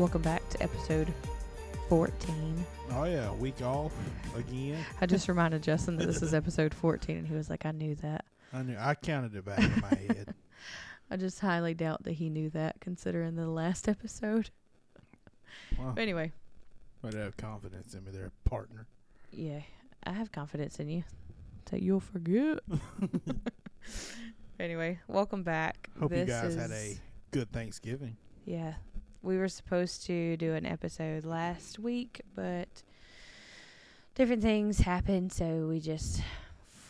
Welcome back to episode 14. Oh yeah, week off again. I just reminded Justin that this is episode 14, and he was like, I knew that. I knew I counted it back in my head. I just highly doubt that he knew that, considering the last episode. Well, But anyway, but have confidence in me, their partner. yeah, I have confidence in you. So you'll forget. anyway, welcome back. Hope you This guys had a good Thanksgiving. Yeah. We were supposed to do an episode last week, but different things happened, so we just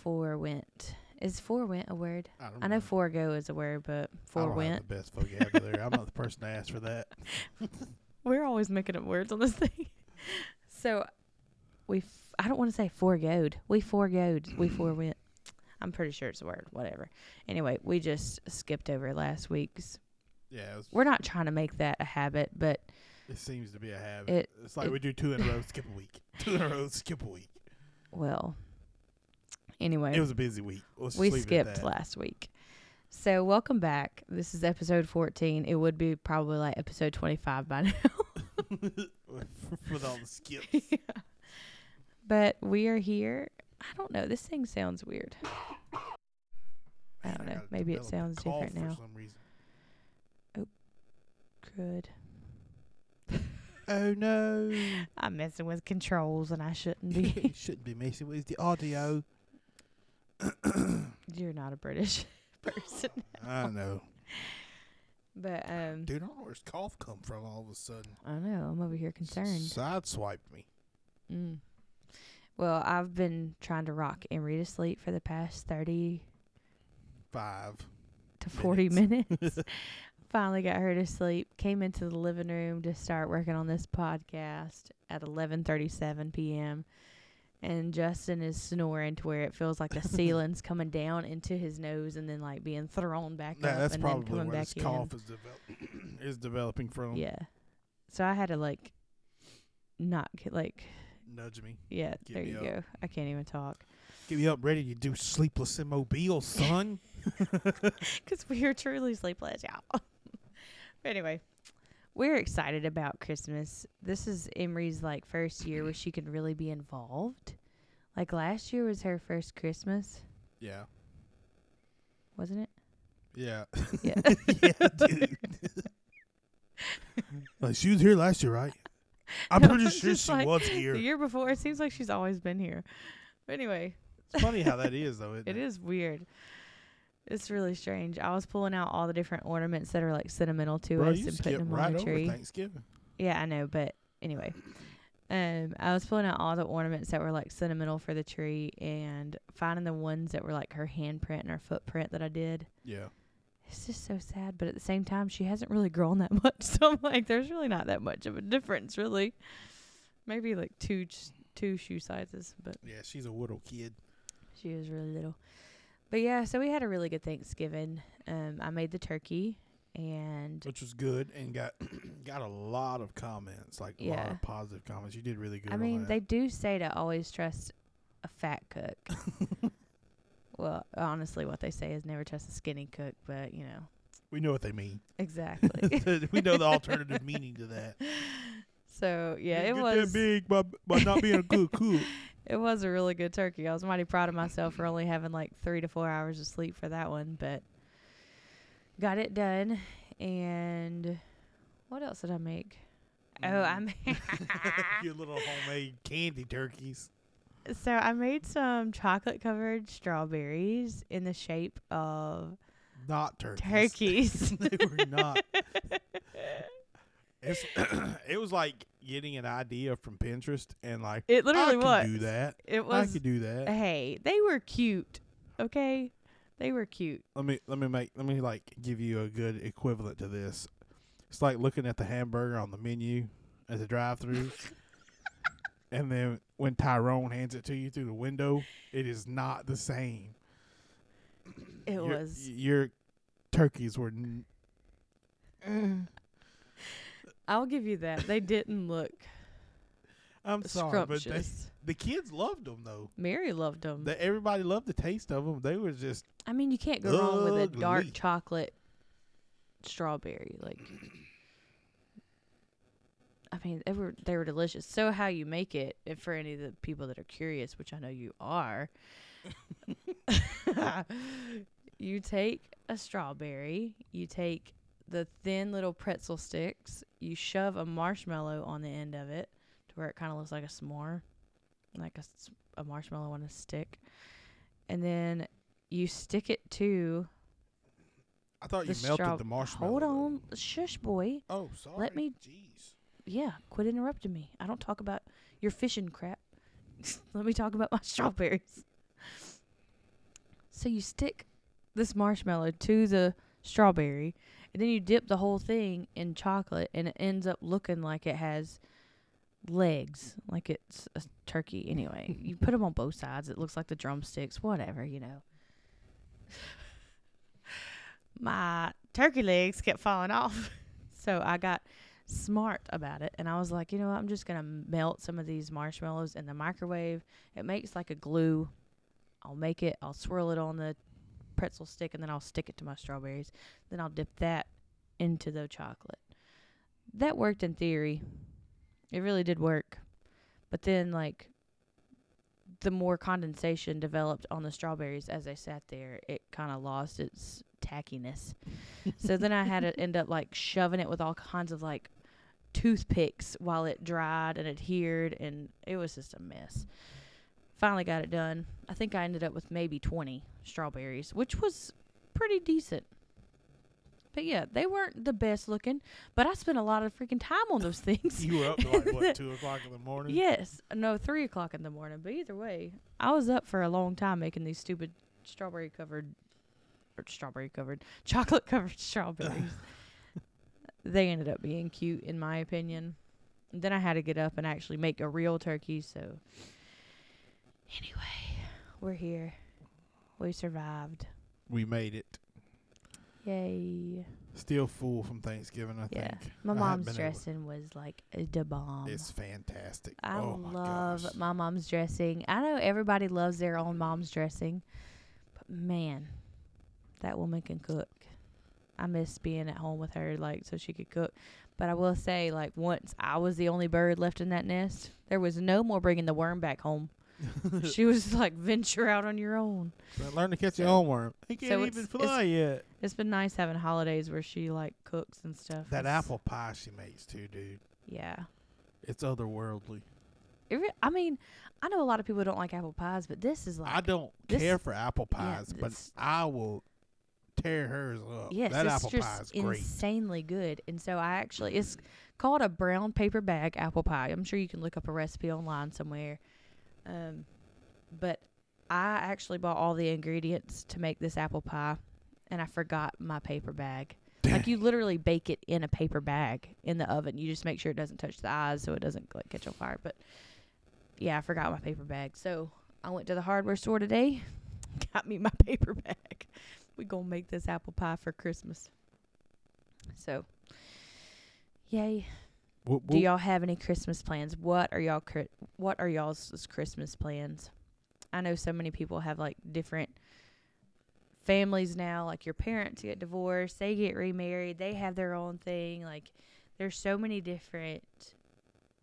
forewent. Is forewent a word? I don't I know forego is a word, but forewent. the best vocabulary. I'm not the person to ask for that. We're always making up words on this thing. so we, f- I don't want to say foregoed. We foregoed. We forewent. I'm pretty sure it's a word. Whatever. Anyway, we just skipped over last week's. Yeah, was, We're not trying to make that a habit, but it seems to be a habit. It- it's like it- we do two in a row, skip a week. Two in a row, skip a week. well. Anyway, It was a busy week. Let's we skipped last week. So welcome back. This is episode 14. It would be probably like episode 25 by now. with all the skips. but we are here. I don't know. This thing sounds weird. I don't know. Maybe it sounds different now. For some reason. Good. Oh no! I'm messing with controls and I shouldn't be. you shouldn't be messing with the audio. You're not a British person. I know. But um Dude, I don't know where this cough come from all of a sudden. I know, I'm over here concerned. Sideswiped me. Mm. Well, I've been trying to rock Emery to sleep for the past thirty five to 40 minutes. Minutes. Finally got her to sleep. Came into the living room to start working on this podcast at 11:37 p.m. And Justin is snoring to where it feels like the ceiling's coming down into his nose and then like being thrown back Nah, up that's and then probably coming where back this in. cough is, develop- is developing from. Yeah. So I had to like not get like Nudge me. yeah, Get there me you up. go. I can't even talk Get me up ready to do Sleepless in Mobile, son. because we are truly sleepless, y'all. But anyway, we're excited about Christmas. This is Emery's like first year where she can really be involved. Like last year was her first Christmas, yeah. wasn't it? Yeah. Yeah. yeah, dude. like she was here last year, right? I'm No, pretty I'm sure she like, was here. The year before, it seems like she's always been here. But anyway, It's funny how that is, though. It it, is weird. It's really strange. I was pulling out all the different ornaments that are like sentimental to Bro, us and putting them right on the over tree. Thanksgiving. Yeah, I know, but anyway. Um, I was pulling out all the ornaments that were like sentimental for the tree and finding the ones that were like her handprint and her footprint that I did. Yeah. It's just so sad, but at the same time, she hasn't really grown that much. So I'm like, there's really not that much of a difference, really. Maybe like two ch- two shoe sizes, but Yeah, she's a little kid. She was really little. But yeah, so we had a really good Thanksgiving. Um, I made the turkey and which was good and got got a lot of comments, like a lot Yeah. of positive comments. You did really good. I on mean, that. they do say to always trust a fat cook. well, honestly, what they say is never trust a skinny cook, but you know, we know what they mean. exactly. we know the alternative meaning to that. so yeah, it was that big by, by not being a good cook. It was a really good turkey. I was mighty proud of myself for only having like three to four hours of sleep for that one, but got it done. And what else did I make? Oh, I Mm. made Your little homemade candy turkeys. so I made some chocolate covered strawberries in the shape of Not turkeys. turkeys. they were not. It was like getting an idea from Pinterest and like It literally I was. do that. It was I could do that. Hey, they were cute. Okay, they were cute. let me let me make let me like give you a good equivalent to this. It's like looking at the hamburger on the menu at the drive-through, and then when Tyrone hands it to you through the window, it is not the same. It your, was. your turkeys were. N- mm. I'll give you that. They didn't look I'm sorry, but they, scrumptious. the kids loved them though. Mary loved them. They, everybody loved the taste of them. They were just I mean, you can't go wrong with a dark chocolate strawberry. Like I mean, they were they were delicious. So how you make it, if for any of the people that are curious, which I know you are, you take a strawberry, you take the thin little pretzel sticks, you shove a marshmallow on the end of it to where it kind of looks like a s'more, like a, s- a marshmallow on a stick, and then you stick it to I thought you the melted straw- the marshmallow. Hold on, shush, boy. Oh, sorry. Let me- Jeez. Yeah, quit interrupting me. I don't talk about your fishing crap. Let me talk about my strawberries. So you stick this marshmallow to the strawberry, and then you dip the whole thing in chocolate, and it ends up looking like it has legs, like it's a turkey. Anyway, you put them on both sides. It looks like the drumsticks, whatever, you know. My turkey legs kept falling off, so I got smart about it and I was like, you know what, I'm just gonna melt some of these marshmallows in the microwave. It makes like a glue. I'll make it, I'll swirl it on the pretzel stick and then I'll stick it to my strawberries. Then I'll dip that into the chocolate. That worked in theory. It really did work. But then like the more condensation developed on the strawberries as they sat there, it kind of lost its tackiness. so then I had to end up like shoving it with all kinds of like toothpicks while it dried and adhered, and it was just a mess. Finally got it done. I think I ended up with maybe 20 strawberries, which was pretty decent. But yeah, they weren't the best looking, but I spent a lot of freaking time on those things. You were up to like what two o'clock in the morning? Yes, no, three o'clock in the morning. But either way, I was up for a long time making these stupid strawberry covered, or strawberry covered, chocolate covered strawberries. they ended up being cute, in my opinion. And then I had to get up and actually make a real turkey. So, anyway, we're here. We survived. We made it. Yay! Still full from Thanksgiving, I Yeah. think. My I mom's dressing was like a bomb. It's fantastic. I oh love gosh. my mom's dressing. I know everybody loves their own mom's dressing, but man, that woman can cook. I miss being at home with her, like so she could cook. But I will say, like once I was the only bird left in that nest, there was no more bringing the worm back home. she was like, venture out on your own. Learn to catch your own worm. He can't so even it's- fly yet. It's been nice having holidays where she like cooks and stuff. That It's- apple pie she makes too, dude. Yeah. It's otherworldly. It re- I mean, I know a lot of people don't like apple pies, but this is like I don't care for apple yeah, pies, but I will tear hers up. Yes, that it's apple just pie is great. insanely good. And so I actually it's called a brown paper bag apple pie. I'm sure you can look up a recipe online somewhere. Um, but I actually bought all the ingredients to make this apple pie, and I forgot my paper bag. like you literally bake it in a paper bag in the oven. You just make sure it doesn't touch the eyes so it doesn't like catch on fire. But yeah, I forgot my paper bag. So I went to the hardware store today, got me my paper bag. We gonna make this apple pie for Christmas. So, yay! Whoop, Do y'all have any Christmas plans? What are y'all what are y'all's Christmas plans? I know so many people have like different families now. Like your parents get divorced, they get remarried, they have their own thing. Like there's so many different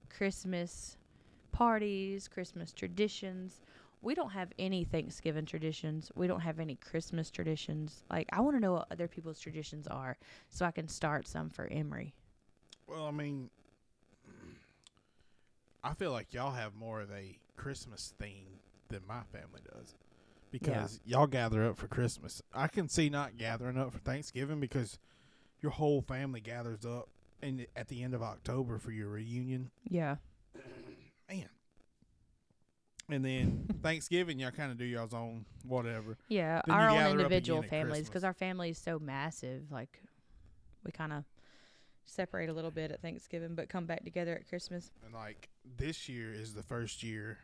Christmas parties, Christmas traditions. We don't have any Thanksgiving traditions. We don't have any Christmas traditions. Like I want to know what other people's traditions are so I can start some for Emery. Well, I mean, I feel like y'all have more of a Christmas theme than my family does. Because y'all gather up for Christmas. I can see not gathering up for Thanksgiving because your whole family gathers up in at the end of October for your reunion. Yeah. Man. And then Thanksgiving, y'all kind of do y'all's own whatever. Yeah, Then our own individual families because our family is so massive. Like, we kind of separate a little bit at Thanksgiving, but come back together at Christmas. And like this year is the first year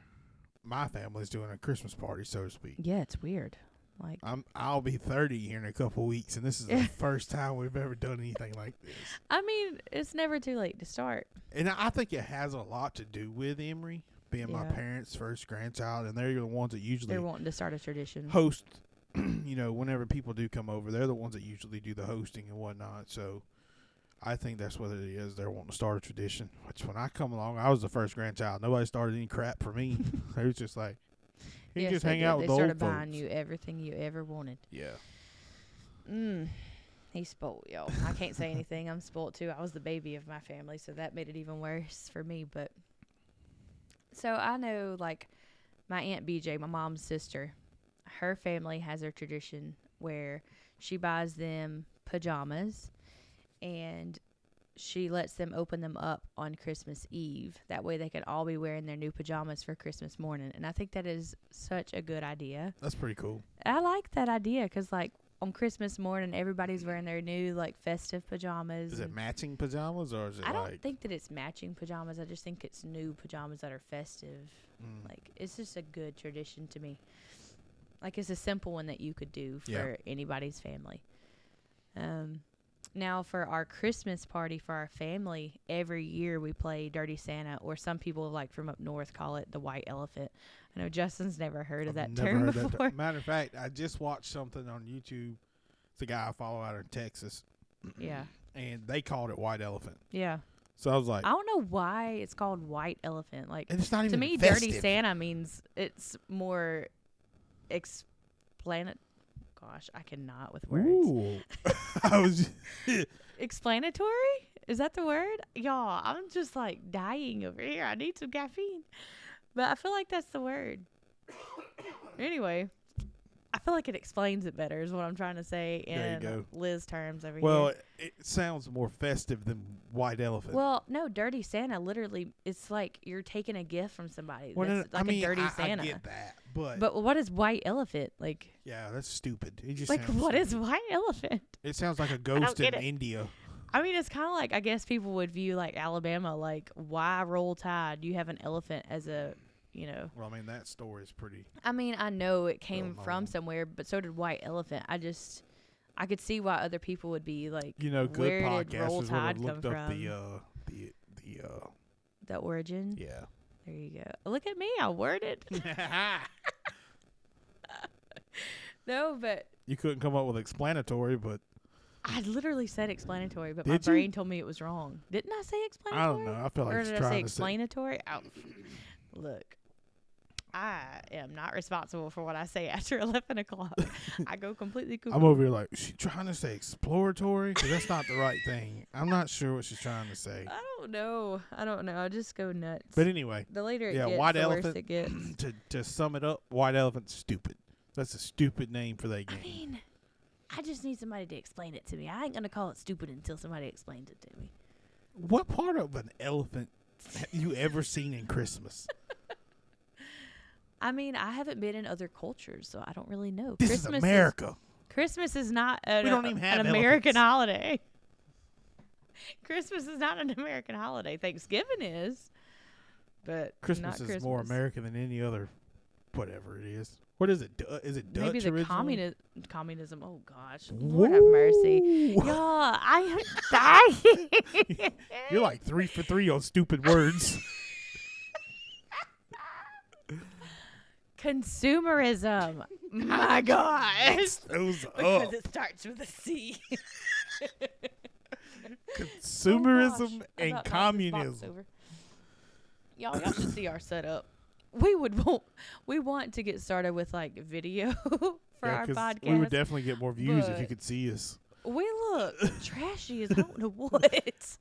my family's doing a Christmas party, so to speak. Yeah, it's weird. Like, I'm I'll be 30 here in a couple weeks, and this is the first time we've ever done anything like this. I mean, it's never too late to start. And I I think it has a lot to do with Emery being my parents' first grandchild, and they're the ones that usually They're wanting to start a tradition. host. you know, whenever people do come over, they're the ones that usually do the hosting and whatnot. So I think that's what it is. They're wanting to start a tradition. Which when I come along, I was the first grandchild. Nobody started any crap for me. they was just like, you Yes, just they hang did. out They with the started old buying folks. you everything you ever wanted. Yeah. Mm. He's spoiled, y'all. I can't say anything. I'm spoiled too. I was the baby of my family, so that made it even worse for me. But so I know, like, my aunt BJ, my mom's sister, her family has a tradition where she buys them pajamas and she lets them open them up on Christmas Eve. That way they can all be wearing their new pajamas for Christmas morning. And I think that is such a good idea. That's pretty cool. I like that idea because, like on Christmas morning, everybody's wearing their new like festive pajamas. Is it matching pajamas or is it I don't like think that it's matching pajamas. I just think it's new pajamas that are festive. mm, Like it's just a good tradition to me. Like it's a simple one that you could do for Yeah. anybody's family. Um, now for our Christmas party for our family, every year we play Dirty Santa, or some people like from up north call it the White Elephant. I know Justin's never heard of I've that term heard that before. Matter of fact, I just watched something on YouTube. It's a guy I follow out in Texas, yeah, and they called it white elephant. yeah. So I was like, I don't know why it's called White Elephant. Like and it's not even to me, festive. Dirty Santa means it's more explanatory. Gosh, I cannot with words. Ooh. I was Explanatory? Is that the word? Y'all, I'm just like dying over here. I need some caffeine. But I feel like that's the word. anyway, I feel like it explains it better, is what I'm trying to say in. Liz terms over well, here. it, it sounds more festive than white elephant. Well, no, Dirty Santa literally, it's like you're taking a gift from somebody. Well, no, like I mean, a Dirty I, Santa. I get that, but, But what is White Elephant? Like, yeah, that's stupid. It just like sounds what is stupid. White Elephant? It sounds like a ghost in it. India. I mean, it's kind of like I guess people would view like Alabama, like why roll tide? You have an elephant as a, you know. Well, I mean that story is pretty. I mean, I know it came from somewhere, but so did White Elephant. I just, I could see why other people would be like, You know, good where did Roll podcasters would have looked up from? the uh the the uh the origin. yeah. There you go. Look at me, I worded. no, but you couldn't come up with explanatory, but I literally said explanatory, but my Did you? brain told me it was wrong. Didn't I say explanatory? I don't know. I feel like or it's did I trying say to say. explanatory? Look, I am not responsible for what I say after eleven o'clock. I go completely cuckoo. I'm over here like, she trying to say exploratory? Because that's not the right thing. I'm not sure what she's trying to say. I don't know. I don't know. I just go nuts. But anyway, the later it yeah, gets, white the worse elephant. it gets. to to sum it up, white elephant's stupid. That's a stupid name for that game. I mean, I just need somebody to explain it to me. I ain't gonna call it stupid until somebody explains it to me. What part of an elephant have you ever seen in Christmas? I mean, I haven't been in other cultures, so I don't really know. This Christmas is America. Christmas is not an, We don't even have an American elephants. holiday. Christmas is not an American holiday. Thanksgiving is, but Christmas is more American than any other, whatever it is. What is it? Du- is it Dutch Maybe the communi- communism. Oh gosh, Lord have mercy. Y'all, I am dying. You're like three for three on stupid words. consumerism. My gosh. Those Because up. it starts with a C. Consumerism Oh, gosh. I and about knocked this box communism. over. Y'all, y'all should see our setup. We would want we want to get started with like video for Yeah, our 'cause podcast. we would definitely get more views if you but- could see us. we look trashy as I don't know what.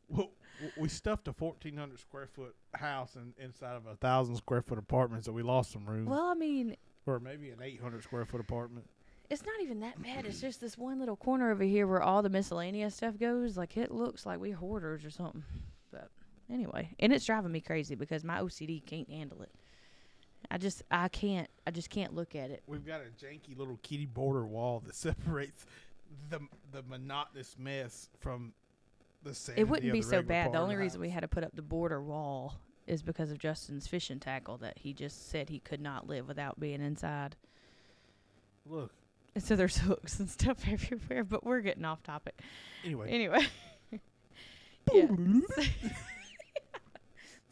Well, w- we stuffed a 1,400 square foot house in, inside of a thousand square foot apartment, so we lost some room. Well, I mean, or maybe an 800 square foot apartment. it's not even that bad. It's just this one little corner over here where all the miscellaneous stuff goes. Like it looks like we hoarders or something. But anyway, and it's driving me crazy because my OCD can't handle it. I just I can't I just can't look at it. We've got a janky little kitty border wall that separates the the monotonous mess from the sanity It wouldn't of be so bad. The only reason we had to put up the border wall is because of Justin's fishing tackle that he just said he could not live without being inside. look. And so there's hooks and stuff everywhere, but we're getting off topic. Anyway, Anyway. yeah.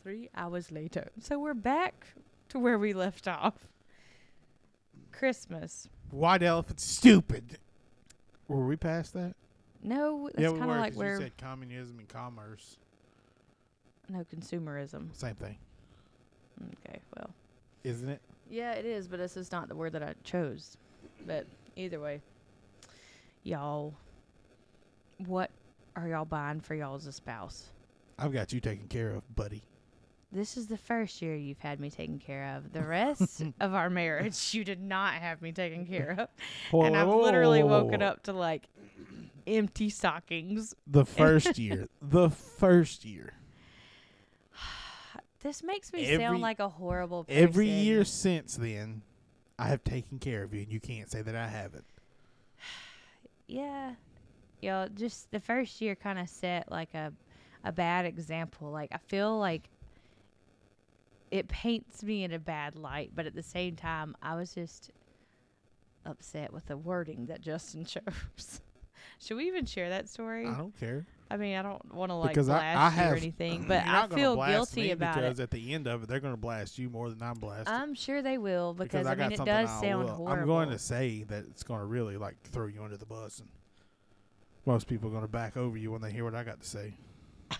Three hours later. So we're back to where we left off. Christmas. white elephant, stupid. Were we past that? No, that's yeah, kind of were. like 'cause where you said communism and commerce, no consumerism. same thing, Okay, well, isn't it? yeah, it is, but this is not the word that I chose. But either way, y'all, what are y'all buying for y'all as a spouse? I've got you taken care of, buddy. This is the first year you've had me taken care of. The rest of our marriage, you did not have me taken care of. and I've literally woken up to like empty stockings. The first year, the first year, This makes me Every- sound like a horrible person. every year since then, I have taken care of you, and you can't say that I haven't. Yeah. Yo, just the first year kind of set like a a bad example. Like I feel like it paints me in a bad light, but at the same time, I was just upset with the wording that Justin chose. Should we even share that story? I don't care I mean, I don't want to like because I, blast I you have or anything, but I feel guilty about because it. at the end of it, they're going to blast you more than I'm blasted. I'm sure they will because, I, I mean it does I sound will. horrible. I'm going to say that it's going to really like throw you under the bus, and most people are going to back over you when they hear what I got to say.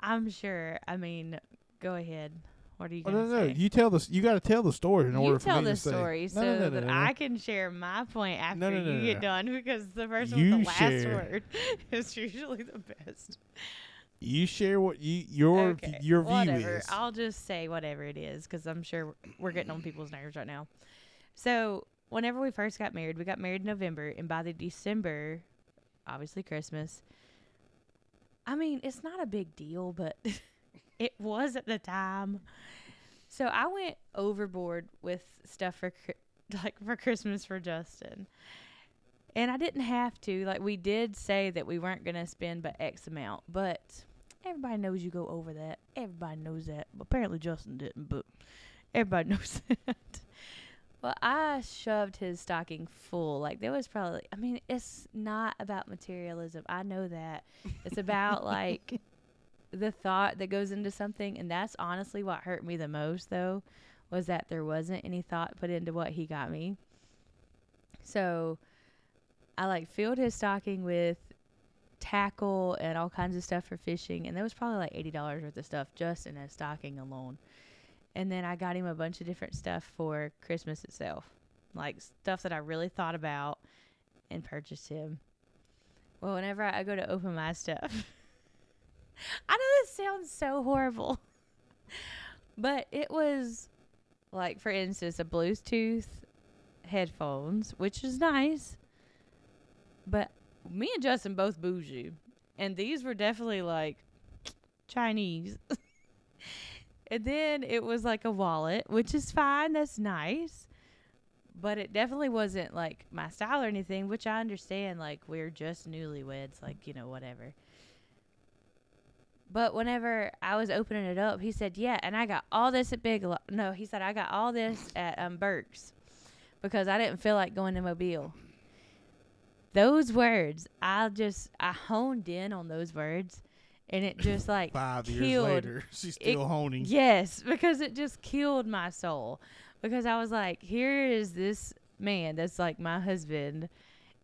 I'm sure. I mean, go ahead. What are you Oh, going no, to no, say? you tell the you got to tell the story in you order for me to say. story No, so no, no, that no, no. I can share my point after No, no, no, you no, get no. done because the person You with the last share. word is usually the best. You share what you your okay, your view whatever. is. I'll just say whatever it is because I'm sure we're getting on people's nerves right now. So whenever we first got married, we got married in November, and by the December, obviously Christmas. I mean, it's not a big deal, but it was at the time. So I went overboard with stuff for like for Christmas for Justin. And I didn't have to. Like we did say that we weren't going to spend but X amount, but everybody knows you go over that. Everybody knows that. Apparently Justin didn't, but everybody knows that. Well, I shoved his stocking full. Like there was probably I mean, it's not about materialism. I know that. It's about like the thought that goes into something and that's honestly what hurt me the most though was that there wasn't any thought put into what he got me. So I like filled his stocking with tackle and all kinds of stuff for fishing and that was probably like eighty dollars worth of stuff just in his stocking alone. And then I got him a bunch of different stuff for Christmas itself. Like stuff that I really thought about and purchased him. Well, whenever I go to open my stuff I know this sounds so horrible. But it was like for instance a Bluetooth headphones, which is nice. But me and Justin both bougie. And these were definitely like Chinese. and then it was like a wallet, which is fine, that's nice. But it definitely wasn't like my style or anything, which I understand. Like, we're just newlyweds, like, you know, whatever. But whenever I was opening it up, he said, "Yeah, and I got all this at Big. Lo-. No, he said I got all this at um, Burke's because I didn't feel like going to Mobile." Those words, I just I honed in on those words, and it just like Five years killed- later, she's it- still honing. Yes, because it just killed my soul. Because I was like, here is this man that's like my husband,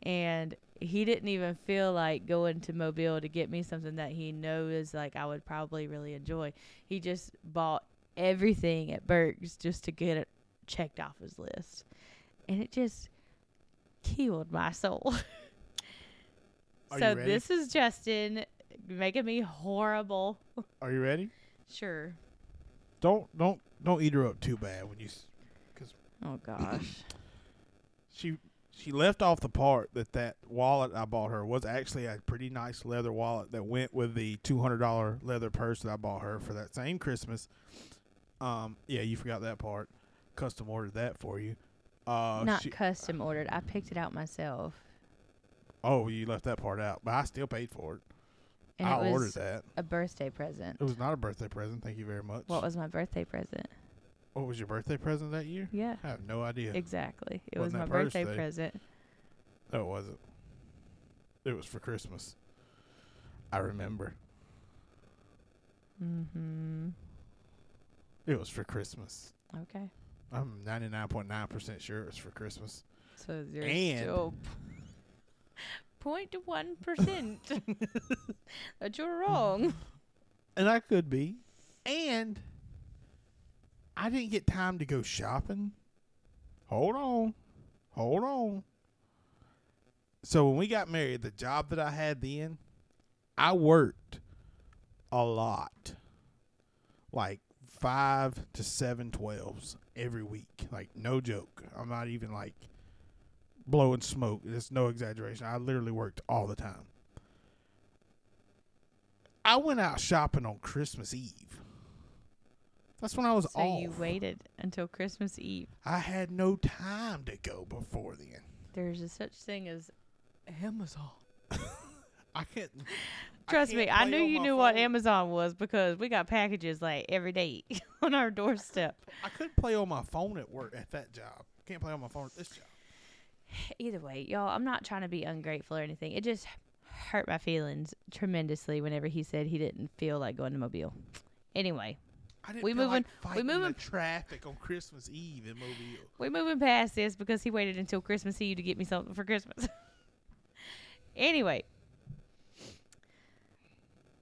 and he didn't even feel like going to Mobile to get me something that he knows like I would probably really enjoy. He just bought everything at Burke's just to get it checked off his list, and it just killed my soul. Are so you ready? this is Justin making me horrible. Are you ready? Sure. Don't don't don't eat her up too bad when you. s- Oh gosh. She she left off the part that that wallet I bought her was actually a pretty nice leather wallet that went with the two hundred dollar leather purse that I bought her for that same Christmas. Um, yeah, you forgot that part. Custom ordered that for you. Uh, Not she- custom ordered. I picked it out myself. oh, you left that part out, but I still paid for it. And I it was ordered that. a birthday present. It was not a birthday present. Thank you very much. What was my birthday present? What was your birthday present that year? Yeah. I have no idea. Exactly. It Wasn't was my birthday present. No, it wasn't. It was for Christmas. I remember. Mm-hmm. It was for Christmas. Okay. I'm 99.9% sure it was for Christmas. So you're And- still Point one percent that you're wrong. and I could be. And I didn't get time to go shopping. Hold on. Hold on. So when we got married, the job that I had then, I worked a lot. Like five to seven twelves every week. Like no joke. I'm not even like blowing smoke. There's no exaggeration. I literally worked all the time. I went out shopping on Christmas Eve. That's when I was So off. you waited until Christmas Eve. I had no time to go before then. There's a such thing as Amazon. I can't. Trust me, can't I knew you knew what. Amazon was because we got packages like every day on our doorstep. I couldn't play on my phone at work at that job. Can't play on my phone at this job. Either way, y'all, I'm not trying to be ungrateful or anything. It just hurt my feelings tremendously whenever he said he didn't feel like going to Mobile. Anyway, I didn't We moving- like we moving- traffic on Christmas Eve in Mobile. we're moving past this because he waited until Christmas Eve to get me something for Christmas. anyway,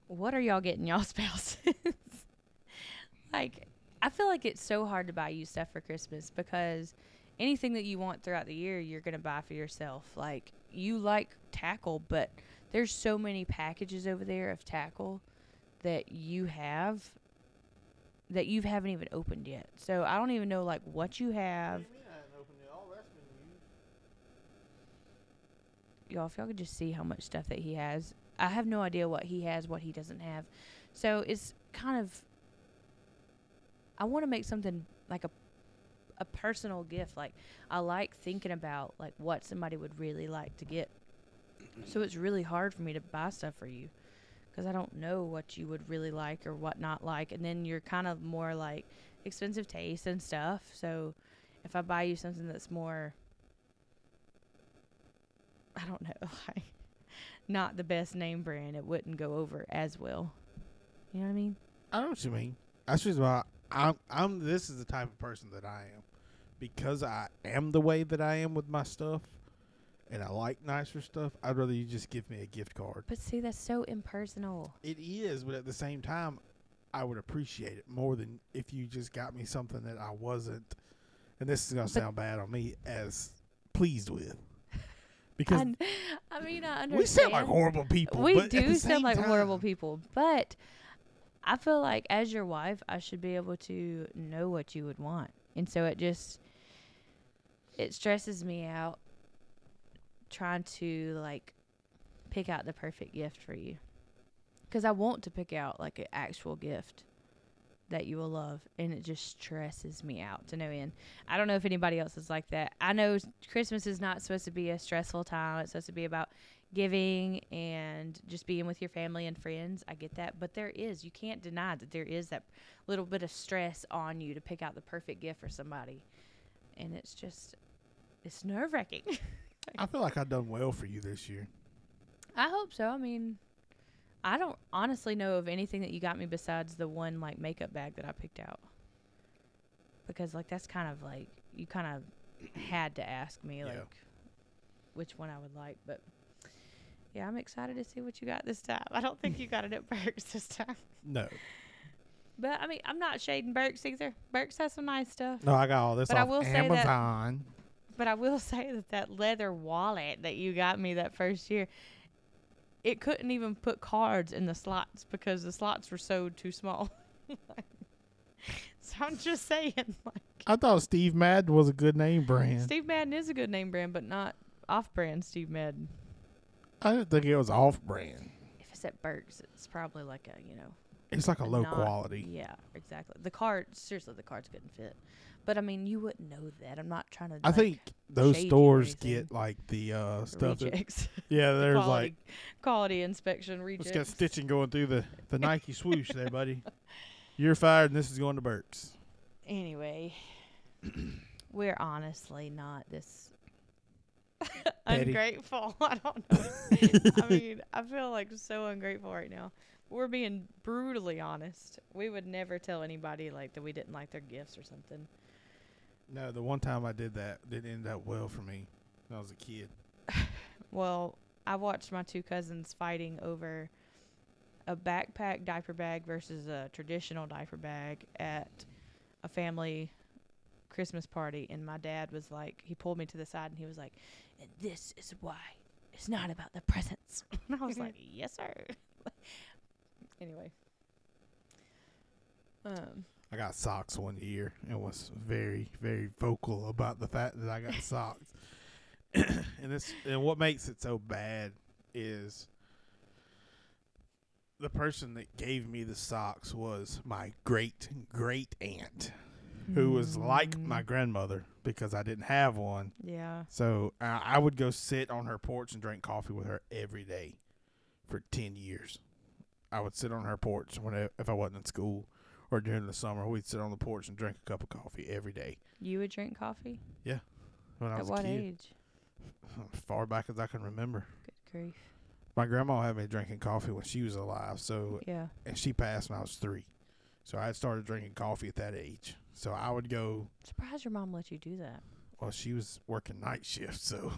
what are y'all getting y'all spouses? like, I feel like it's so hard to buy you stuff for Christmas because anything that you want throughout the year, you're going to buy for yourself. Like, you like tackle, but there's so many packages over there of tackle that you have that you haven't even opened yet. So I don't even know like what you have. Y'all, if y'all could just see how much stuff that he has. I have no idea what he has, what he doesn't have. So it's kind of I want to make something like a a personal gift. Like I like thinking about like what somebody would really like to get. So it's really hard for me to buy stuff for you because I don't know what you would really like or what not like. And then you're kind of more like expensive taste and stuff. So if I buy you something that's more, I don't know, like not the best name brand, it wouldn't go over as well. You know what I mean? I don't know what you mean. That's just why I'm. I'm. This is the type of person that I am, because I am the way that I am with my stuff, and I like nicer stuff. I'd rather you just give me a gift card. But see, that's so impersonal. It is, but at the same time, I would appreciate it more than if you just got me something that I wasn't. And this is gonna But- sound bad on me as pleased with, because I, I mean, I understand. we sound like horrible people. we do sound like horrible people, but I feel like as your wife, I should be able to know what you would want, and so it just it stresses me out trying to like pick out the perfect gift for you because I want to pick out like an actual gift that you will love, and it just stresses me out to no end. I don't know if anybody else is like that. I know Christmas is not supposed to be a stressful time. It's supposed to be about giving and just being with your family and friends. I get that, but there is you can't deny that there is that little bit of stress on you to pick out the perfect gift for somebody, and it's just it's nerve wracking. I feel like I've done well for you this year. I hope so. I mean, I don't honestly know of anything that you got me besides the one like makeup bag that I picked out. Because like that's kind of like you kind of had to ask me Yeah. like which one I would like, but yeah, I'm excited to see what you got this time. I don't think you got it at Burke's this time. No, But I mean, I'm not shading Burke's either. Burke's has some nice stuff. no, I got all this But I off will say that- Amazon. But I will say that that leather wallet that you got me that first year, it couldn't even put cards in the slots because the slots were sewed too small. so I'm just saying, like, I thought Steve Madden was a good name brand. Steve Madden is a good name brand, but not off-brand Steve Madden. I didn't think it was off brand. If it's at Burke's, it's probably like a you know. It's like a low not- quality. Yeah, exactly. The card, seriously, the cards couldn't fit. But I mean, you wouldn't know that. I'm not trying to. I like, think those stores get like the uh stuff. That, rejects. yeah, The there's quality, like quality inspection rejects. got stitching going through the the Nike swoosh there, buddy. You're fired, and this is going to Burke's. Anyway, we're honestly not this ungrateful. I don't know. I mean, I feel like so ungrateful right now. We're being brutally honest. We would never tell anybody like that we didn't like their gifts or something. No, the one time I did that didn't end up well for me when I was a kid. Well, I watched my two cousins fighting over a backpack diaper bag versus a traditional diaper bag at a family Christmas party, and my dad was like, he pulled me to the side and he was like, "And this is why it's not about the presents." and I was like, "Yes, sir." Anyway, um, I got socks one year and was very, very vocal about the fact that I got socks. and this and what makes it so bad is the person that gave me the socks was my great great aunt, who was like my Mm, grandmother because I didn't have one. yeah. So uh, I would go sit on her porch and drink coffee with her every day for ten years. I would sit on her porch when I, if I wasn't in school or during the summer. We'd sit on the porch and drink a cup of coffee every day. You would drink coffee Yeah. When I at was what a kid, age? as far back as I can remember. Good grief. My grandma had me drinking coffee when she was alive. So Yeah. and she passed when I was three. So I had started drinking coffee at that age. So I would go. Surprised your mom let you do that. Well, she was working night shift, so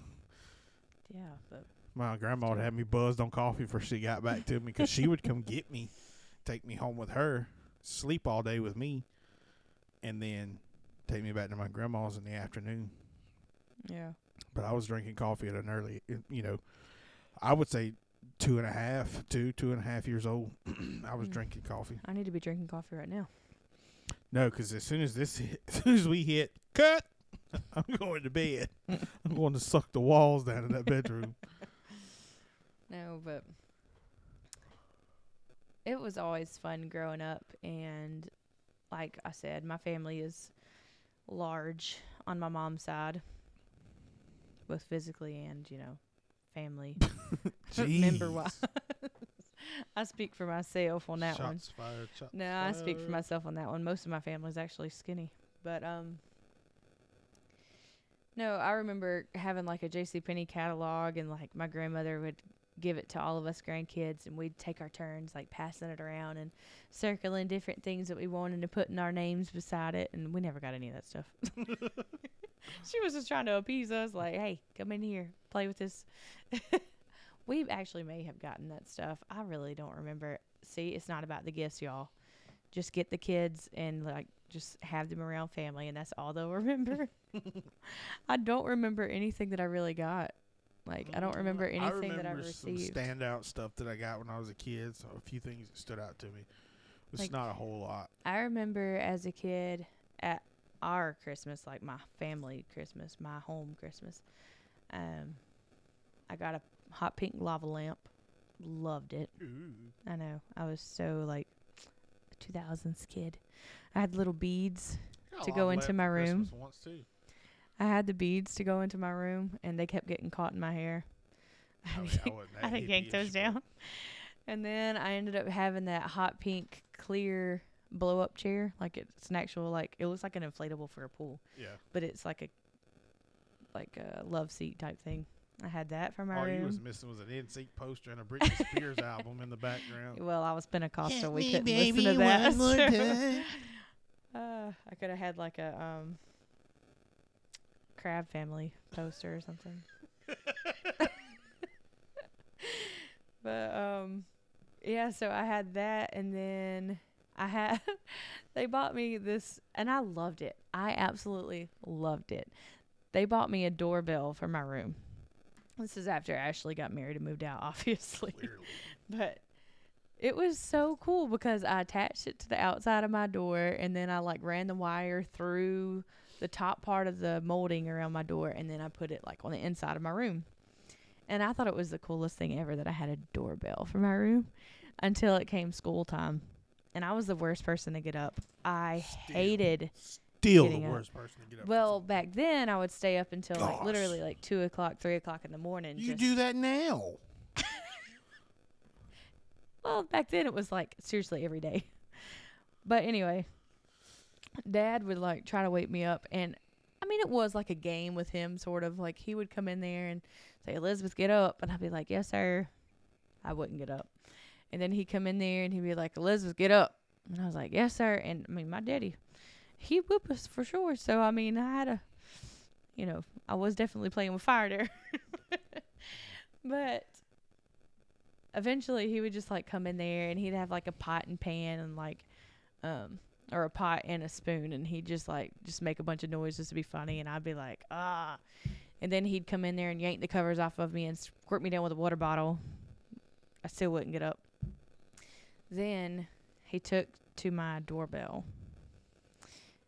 Yeah, but My grandma would have me buzzed on coffee before she got back to me because she would come get me, take me home with her, sleep all day with me, and then take me back to my grandma's in the afternoon. yeah. But I was drinking coffee at an early, you know, I would say two and a half, two, two and a half years old. I was Mm. drinking coffee. I need to be drinking coffee right now. No, because as soon as this, hit, as soon as we hit cut, I'm going to bed. I'm going to suck the walls down in that bedroom. No, but it was always fun growing up and like I said, my family is large on my mom's side. Both physically and, you know, family member wise. I speak for myself on that one. Fired. Shots No, I speak for myself on that one. Most of my family's actually skinny. But um No, I remember having like a JC Penney catalog and like my grandmother would give it to all of us grandkids and we'd take our turns like passing it around and circling different things that we wanted and putting our names beside it and we never got any of that stuff. she was just trying to appease us like, "Hey, come in here, play with this." we actually may have gotten that stuff. I really don't remember. See, it's not about the gifts, y'all just get the kids and like just have them around family and that's all they'll remember. I don't remember anything that I really got. Like I don't remember Mm, anything that I remember some received. standout stuff that I got when I was a kid. So a few things that stood out to me. It's Like- not a whole lot. I remember as a kid at our Christmas, like my family Christmas, my home Christmas. Um I got a hot pink lava lamp. Loved it. I know. I was so like a 2000s kid. I had little beads to go into my room. Christmas Once too. I had the beads to go into my room, and they kept getting caught in my hair. I Oh, had to, I wasn't I had to yank those but- down. And then I ended up having that hot pink clear blow up chair. Like it's an actual like it looks like an inflatable for a pool, Yeah. but it's like a like a love seat type thing. I had that for my All you room. was missing was an NSYNC poster and a Britney Spears album in the background. well, I was Pentecostal. Hit we couldn't listen to that. one more so- time. Uh, I could have had like a um crab family poster or something. but um yeah, so I had that and then I had they bought me this and I loved it. I absolutely loved it. They bought me a doorbell for my room. This is after Ashley got married and moved out, obviously. Clearly. But it was so cool because I attached it to the outside of my door and then I like ran the wire through the top part of the molding around my door and then I put it like on the inside of my room. And I thought it was the coolest thing ever that I had a doorbell for my room until it came school time. And I was the worst person to get up. I Still. hated Still the up. worst person to get up. well, back then I would stay up until like literally like two o'clock, three o'clock in the morning. you do that now. Well, back then it was like seriously every day. But anyway, dad would like try to wake me up and I mean it was like a game with him sort of like he would come in there and say, Elizabeth, get up and I'd be like, Yes, sir. I wouldn't get up. And then he'd come in there and he'd be like, Elizabeth, get up and I was like, Yes, sir and I mean my daddy he whoop us for sure. So I mean I had a you know, I was definitely playing with fire there. But eventually he would just like come in there and he'd have like a pot and pan and like um or a pot and a spoon and he'd just like just make a bunch of noises to be funny and I'd be like, ah and then he'd come in there and yank the covers off of me and squirt me down with a water bottle. I still wouldn't get up. Then he took to my doorbell.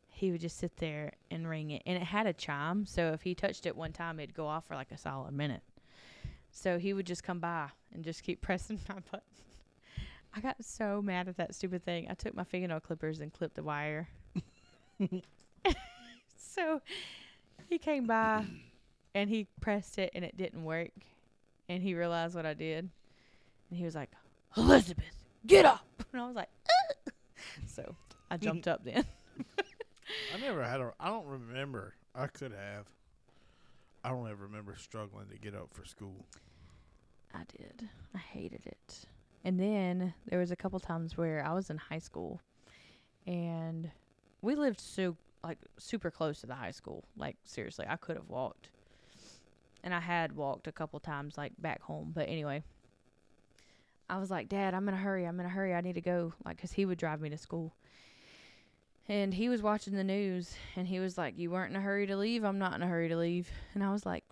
He would just sit there and ring it. And it had a chime, so if he touched it one time, it'd go off for like a solid minute. So he would just come by and just keep pressing my button. I got so mad at that stupid thing. I took my fingernail clippers and clipped the wire. so he came by and he pressed it and it didn't work. And he realized what I did. And he was like, Elizabeth, get up. And I was like, "Ugh." so I jumped up then. I never had a. I don't remember. I could have. I don't ever remember struggling to get up for school. I did. I hated it. And then there was a couple times where I was in high school and we lived so like super close to the high school. Like seriously, I could have walked. And I had walked a couple times like back home, but anyway. I was like, "Dad, I'm in a hurry. I'm in a hurry. I need to go." Like cuz he would drive me to school. And he was watching the news and he was like, "You weren't in a hurry to leave. I'm not in a hurry to leave." And I was like,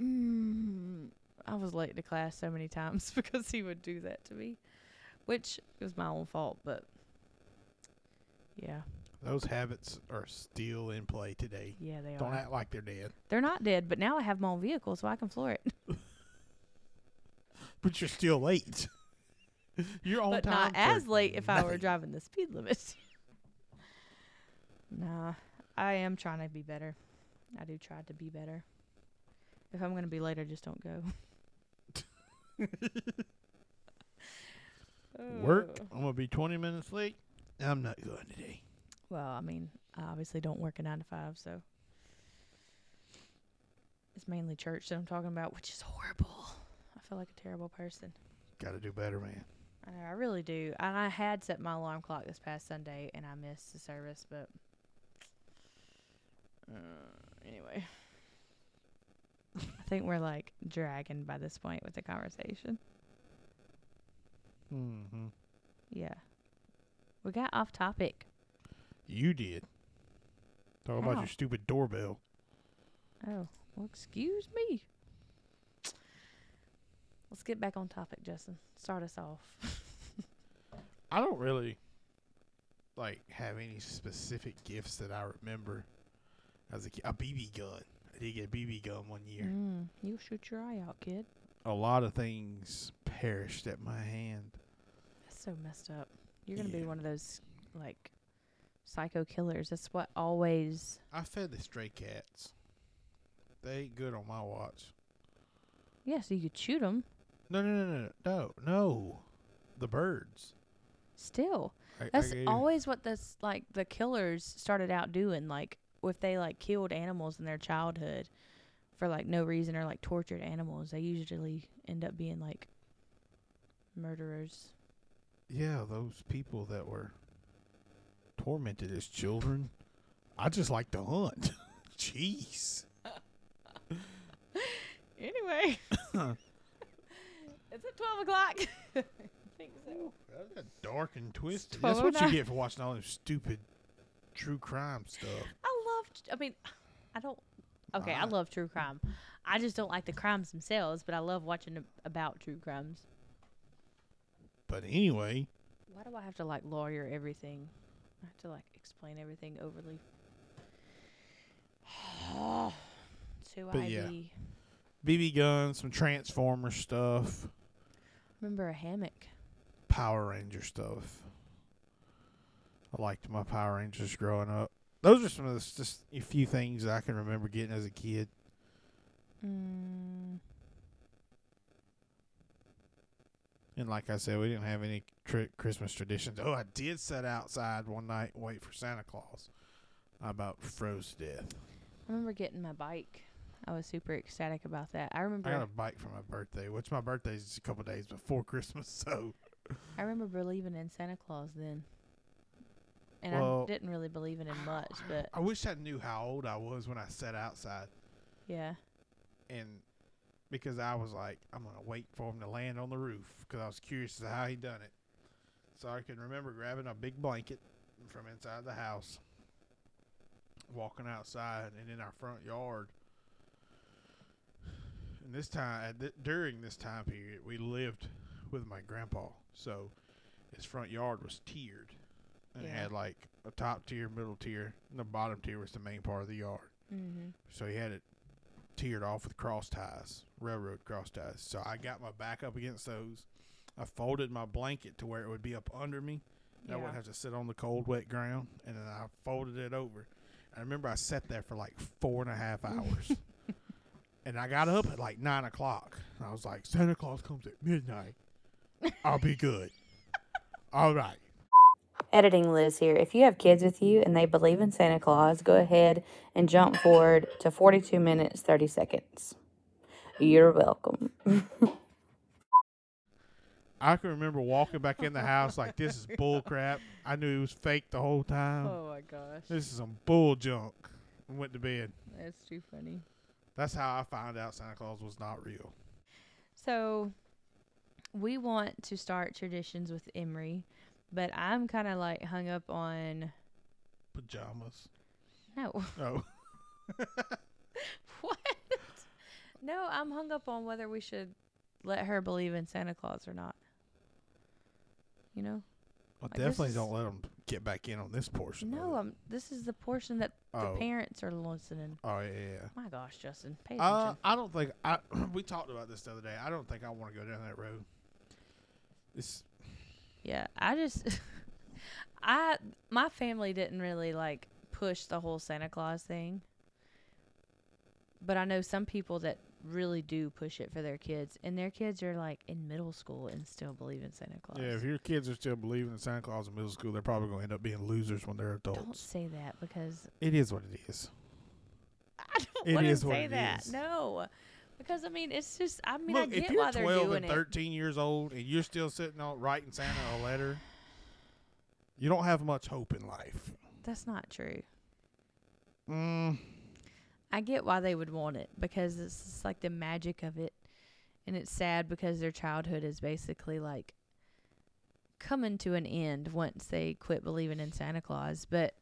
mm, I was late to class so many times because he would do that to me, which was my own fault. But yeah, Those habits are still in play today. yeah, they are Don't act like they're dead. They're not dead, but now I have my own vehicle, so I can floor it. But you're still late. you're on but time. not as late if I were driving the speed limit. nah, I am trying to be better. I do try to be better. If I'm gonna be late, I just don't go. Work. Uh, I'm gonna be 20 minutes late. I'm not going today. Well, I mean, I obviously don't work a nine to five, so it's mainly church that I'm talking about, which is horrible. I feel like a terrible person. Got to do better, man. I know, I really do. And I had set my alarm clock this past Sunday, and I missed the service, but uh, anyway, think we're like dragging by this point with the conversation. Mm-hmm. Yeah, we got off topic. You did. Talk about your stupid doorbell. Oh, well, excuse me. Let's get back on topic, Justin. Start us off. I don't really like have any specific gifts that I remember as a kid. A BB gun. I did get a BB gun one year. Mm, you'll shoot your eye out, kid. A lot of things perished at my hand. That's so messed up. You're gonna be one of those like psycho killers. That's what always. I fed the stray cats. They ain't good on my watch. Yeah, so you could shoot 'em. No, no, no, no, no, no. The birds. Still, I- I that's gave- always what this like the killers started out doing. Like if they like killed animals in their childhood for like no reason or like tortured animals, they usually end up being like murderers. Yeah, those people that were tormented as children. I just like to hunt. Jeez. Anyway, it's at twelve o'clock. I think so. That got dark and twisted. That's what you oh get for watching all this stupid true crime stuff. I. I mean, I don't. Okay, I I- love true crime. I just don't like the crimes themselves, but I love watching ab- about true crimes. But anyway, Why do I have to like lawyer everything? I have to like explain everything overly. Two But IV. yeah. BB guns, some Transformer stuff, Remember a hammock? Power Ranger stuff. I liked my Power Rangers growing up. Those are some of the just a few things I can remember getting as a kid. Mm, And like I said, we didn't have any tri- Christmas traditions. Oh, I did sit outside one night and wait for Santa Claus. I about froze to death. I remember getting my bike. I was super ecstatic about that. I remember I got a bike for my birthday, which my birthday is a couple days before Christmas. So I remember believing in Santa Claus then. And Well- I didn't really believe in him much, but I wish I knew how old I was when I sat outside. yeah. And because I was like, I'm gonna wait for him to land on the roof because I was curious as to how he done it. So I can remember grabbing a big blanket from inside the house, walking outside, and in our front yard. And this time, at th- during this time period, we lived with my grandpa, so his front yard was tiered, and it Yeah. had like a top tier, middle tier, and the bottom tier was the main part of the yard. Mm-hmm. So he had it tiered off with cross ties, railroad cross ties. So I got my back up against those. I folded my blanket to where it would be up under me. and I wouldn't have to sit on the cold, wet ground. And then I folded it over. I remember I sat there for like four and a half hours. and I got up at like nine o'clock. I was like, Santa Claus comes at midnight. I'll be good. All right. Editing Liz here. If you have kids with you and they believe in Santa Claus, go ahead and jump forward to 42 minutes 30 seconds. You're welcome. I can remember walking back in the house like this is bull crap. I knew it was fake the whole time. Oh my gosh, This is some bull junk. And went to bed. that's too funny. That's how I found out Santa Claus was not real. So, we want to start traditions with Emery, but I'm kind of like hung up on Pajamas. no. Oh. what? No, I'm hung up on whether we should let her believe in Santa Claus or not. You know? Well, Like, definitely don't let them get back in on this portion. No, um, this is the portion that oh. the parents are listening. oh, yeah, yeah. My gosh, Justin, pay Uh. I don't think I. we talked about this the other day. I don't think I want to go down that road. It's yeah, I just, I my family didn't really like push the whole Santa Claus thing, but I know some people that really do push it for their kids, and their kids are like in middle school and still believe in Santa Claus. yeah. If your kids are still believing in Santa Claus in middle school, they're probably going to end up being losers when they're adults. Don't say that because It is what it is. I don't want to say that. is. No, because I mean it's just. I mean I get if you're why they're 12 doing and it. 13 years old and you're still sitting on writing Santa a letter, you don't have much hope in life. That's not true. Mm, I get why they would want it because it's just like the magic of it. And it's sad because their childhood is basically like coming to an end once they quit believing in Santa Claus. But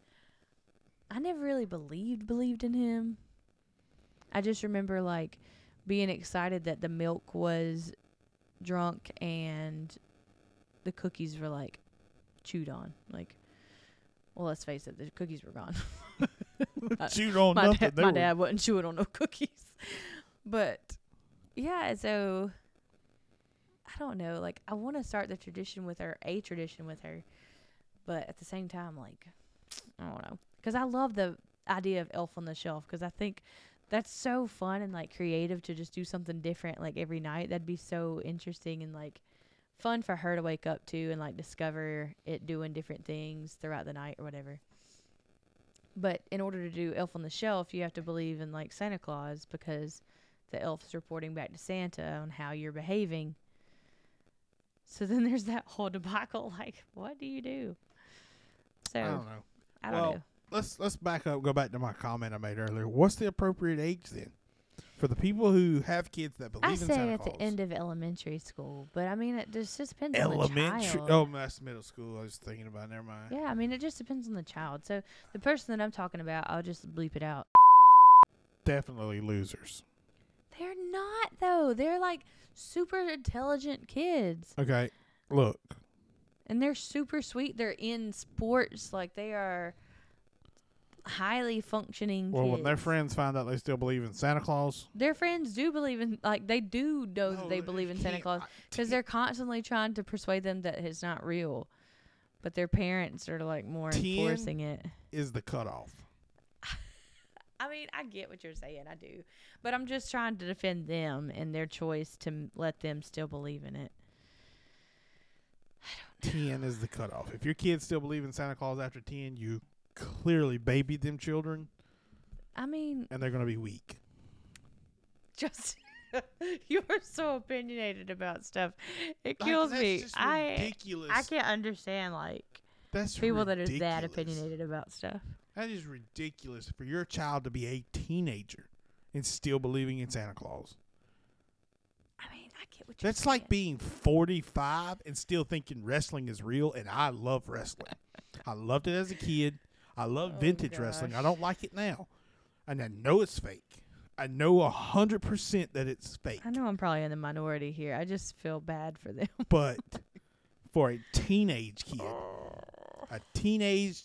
I never really believed believed in him. I just remember like being excited that the milk was drunk and the cookies were like chewed on. Like well, let's face it, the cookies were gone. Shoot on my nothing. dad, my were- dad wasn't chewing on no cookies. But yeah, so I don't know. Like I want to start the tradition with her, a tradition with her, but at the same time, like I don't know, because I love the idea of Elf on the Shelf because I think that's so fun and like creative to just do something different like every night. That'd be so interesting and like fun for her to wake up to and like discover it doing different things throughout the night or whatever. But in order to do Elf on the Shelf, you have to believe in like Santa Claus because the elf's reporting back to Santa on how you're behaving. So then there's that whole debacle. Like, what do you do? So I don't know. I don't Well, know. Let's let's back up. Go back to my comment I made earlier. What's the appropriate age then for the people who have kids that believe I in say Santa at Claus? the end of elementary school, but I mean it just, just depends on the Elementary. child. Oh, that's middle school. I was thinking about. Never mind. Yeah, I mean it just depends on the child. So the person that I'm talking about, I'll just bleep it out. Definitely losers. They're not though. They're like super intelligent kids. Okay. Look. and they're super sweet. They're in sports, like they are highly functioning. Well, when their friends find out they still believe in Santa Claus, their friends do believe in, like they do know that they believe in Santa Claus because they're constantly trying to persuade them that it's not real, but their parents are like more enforcing it. is the cutoff. I mean, I get what you're saying, I do, but I'm just trying to defend them and their choice to let them still believe in it. ten is the cutoff. If your kids still believe in Santa Claus after ten, you clearly babied them children, I mean, and they're going to be weak. just you're so opinionated about stuff. It Like, kills that's me. just I ridiculous. I can't understand like That's people that are that opinionated about stuff. That is ridiculous for your child to be a teenager and still believing in Santa Claus. I get what you're That's like saying. being 45 and still thinking wrestling is real, and I love wrestling. I loved it as a kid. I love Oh, vintage wrestling. I don't like it now. And I know it's fake. I know a 100% that it's fake. I know I'm probably in the minority here. I just feel bad for them. But for a teenage kid, a teenage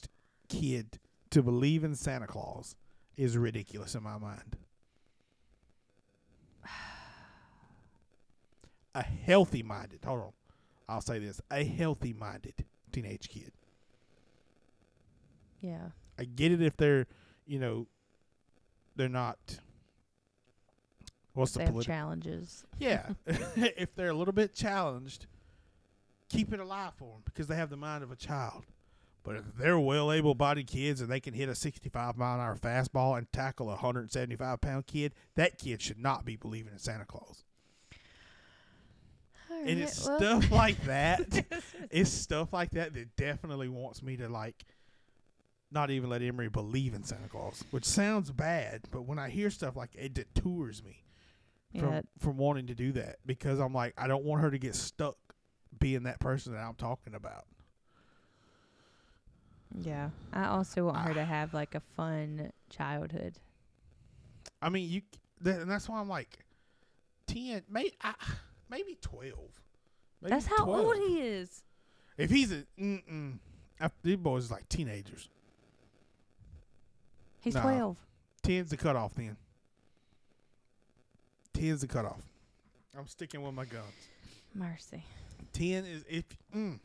kid to believe in Santa Claus is ridiculous in my mind. A healthy minded, hold on. I'll say this a healthy minded teenage kid. Yeah. I get it if they're, you know, they're not. What's they the have political? challenges. Yeah, if they're a little bit challenged, keep it alive for them because they have the mind of a child. But if they're well able-bodied kids and they can hit a 65 mile an hour fastball and tackle a 175 pound kid, that kid should not be believing in Santa Claus. And it's stuff like that. it's stuff like that that definitely wants me to like not even let Emery believe in Santa Claus, which sounds bad, but when I hear stuff like it detours me from yeah, from wanting to do that because I'm like I don't want her to get stuck being that person that I'm talking about. yeah. I also want her to Ah. have like a fun childhood. I mean, you th- and that's why I'm like ten, may, I, maybe twelve. Maybe That's how 12. old he is. If he's a mm-mm, these boys is like teenagers. He's Nah. 12. Ten's the cutoff then. Ten's the cutoff. I'm sticking with my guns. Mercy. Ten is if mm.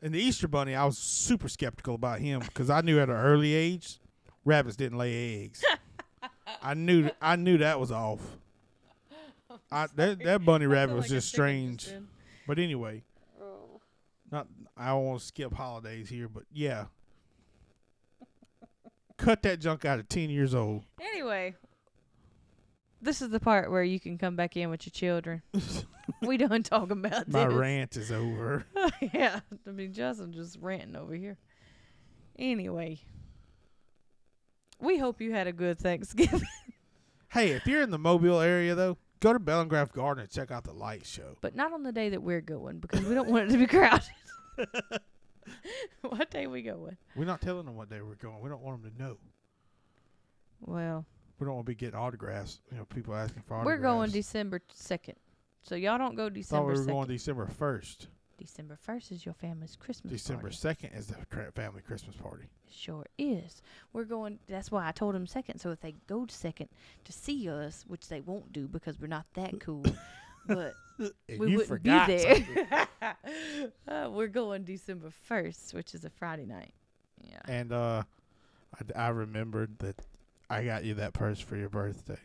And the Easter Bunny, I was super skeptical about him because I knew at an early age, rabbits didn't lay eggs. I knew I knew that was off. I, that that bunny rabbit was just strange. But anyway, not I don't want to skip holidays here, but yeah. Cut that junk out at ten years old. Anyway, this is the part where you can come back in with your children. we done talking about My this. rant is over. yeah, I mean Justin just ranting over here. Anyway, we hope you had a good Thanksgiving, Hey, if you're in the Mobile area though, go to Bellingrath Garden and check out the light show. but not on the day that we're going because we don't want it to be crowded. what day we going? We're not telling them what day we're going. We don't want them to know. Well, We don't want to be getting autographs. You know, people asking for autographs. we're going December second, so y'all don't go December. Thought we were second. going December first. December first is your family's Christmas December second is the family Christmas party. Sure is. We're going. That's why I told them second. So if they go to second to see us, which they won't do because we're not that cool, but we you wouldn't forgot be there. uh, we're going December first, which is a Friday night. Yeah. And uh, I, d- I remembered that I got you that purse for your birthday.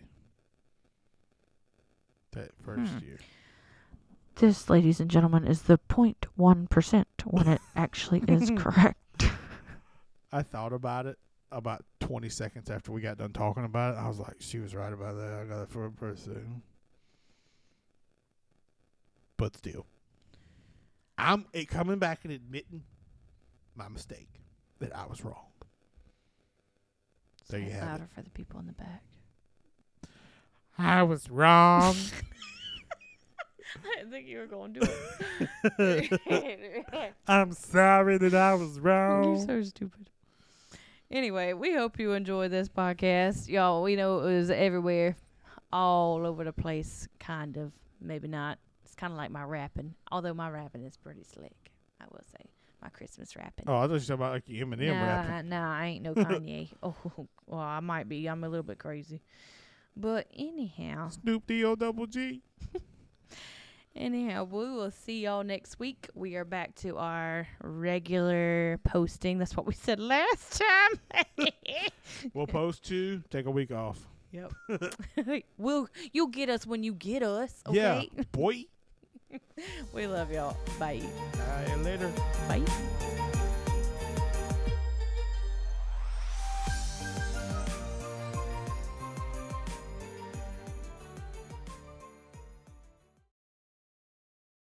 That first Hmm. year. This, ladies and gentlemen, is the 0.1 percent when it actually is correct. I thought about it about 20 seconds after we got done talking about it. I was like, she was right about that. I got it for her birthday. But still, I'm it coming back and admitting my mistake that I was wrong. There Say you it have it. louder for the people in the back. I was wrong. I didn't think you were going to do it. I'm sorry that I was wrong. You're so stupid. Anyway, we hope you enjoy this podcast. Y'all, we know it was everywhere, all over the place, kind of. Maybe not. It's kind of like my rapping, although my rapping is pretty slick, I will say. My Christmas rapping. Oh, I thought you were talking about like Eminem nah, rapping. nah, I ain't no Kanye. oh, well, I might be. I'm a little bit crazy. But anyhow, Snoop D O double G. Anyhow, we will see y'all next week. We are back to our regular posting. That's what we said last time. We'll post two. Take a week off. yep. we'll you'll get us when you get us. Yeah, Okay. boy. we love y'all. Bye. Uh, later. Bye.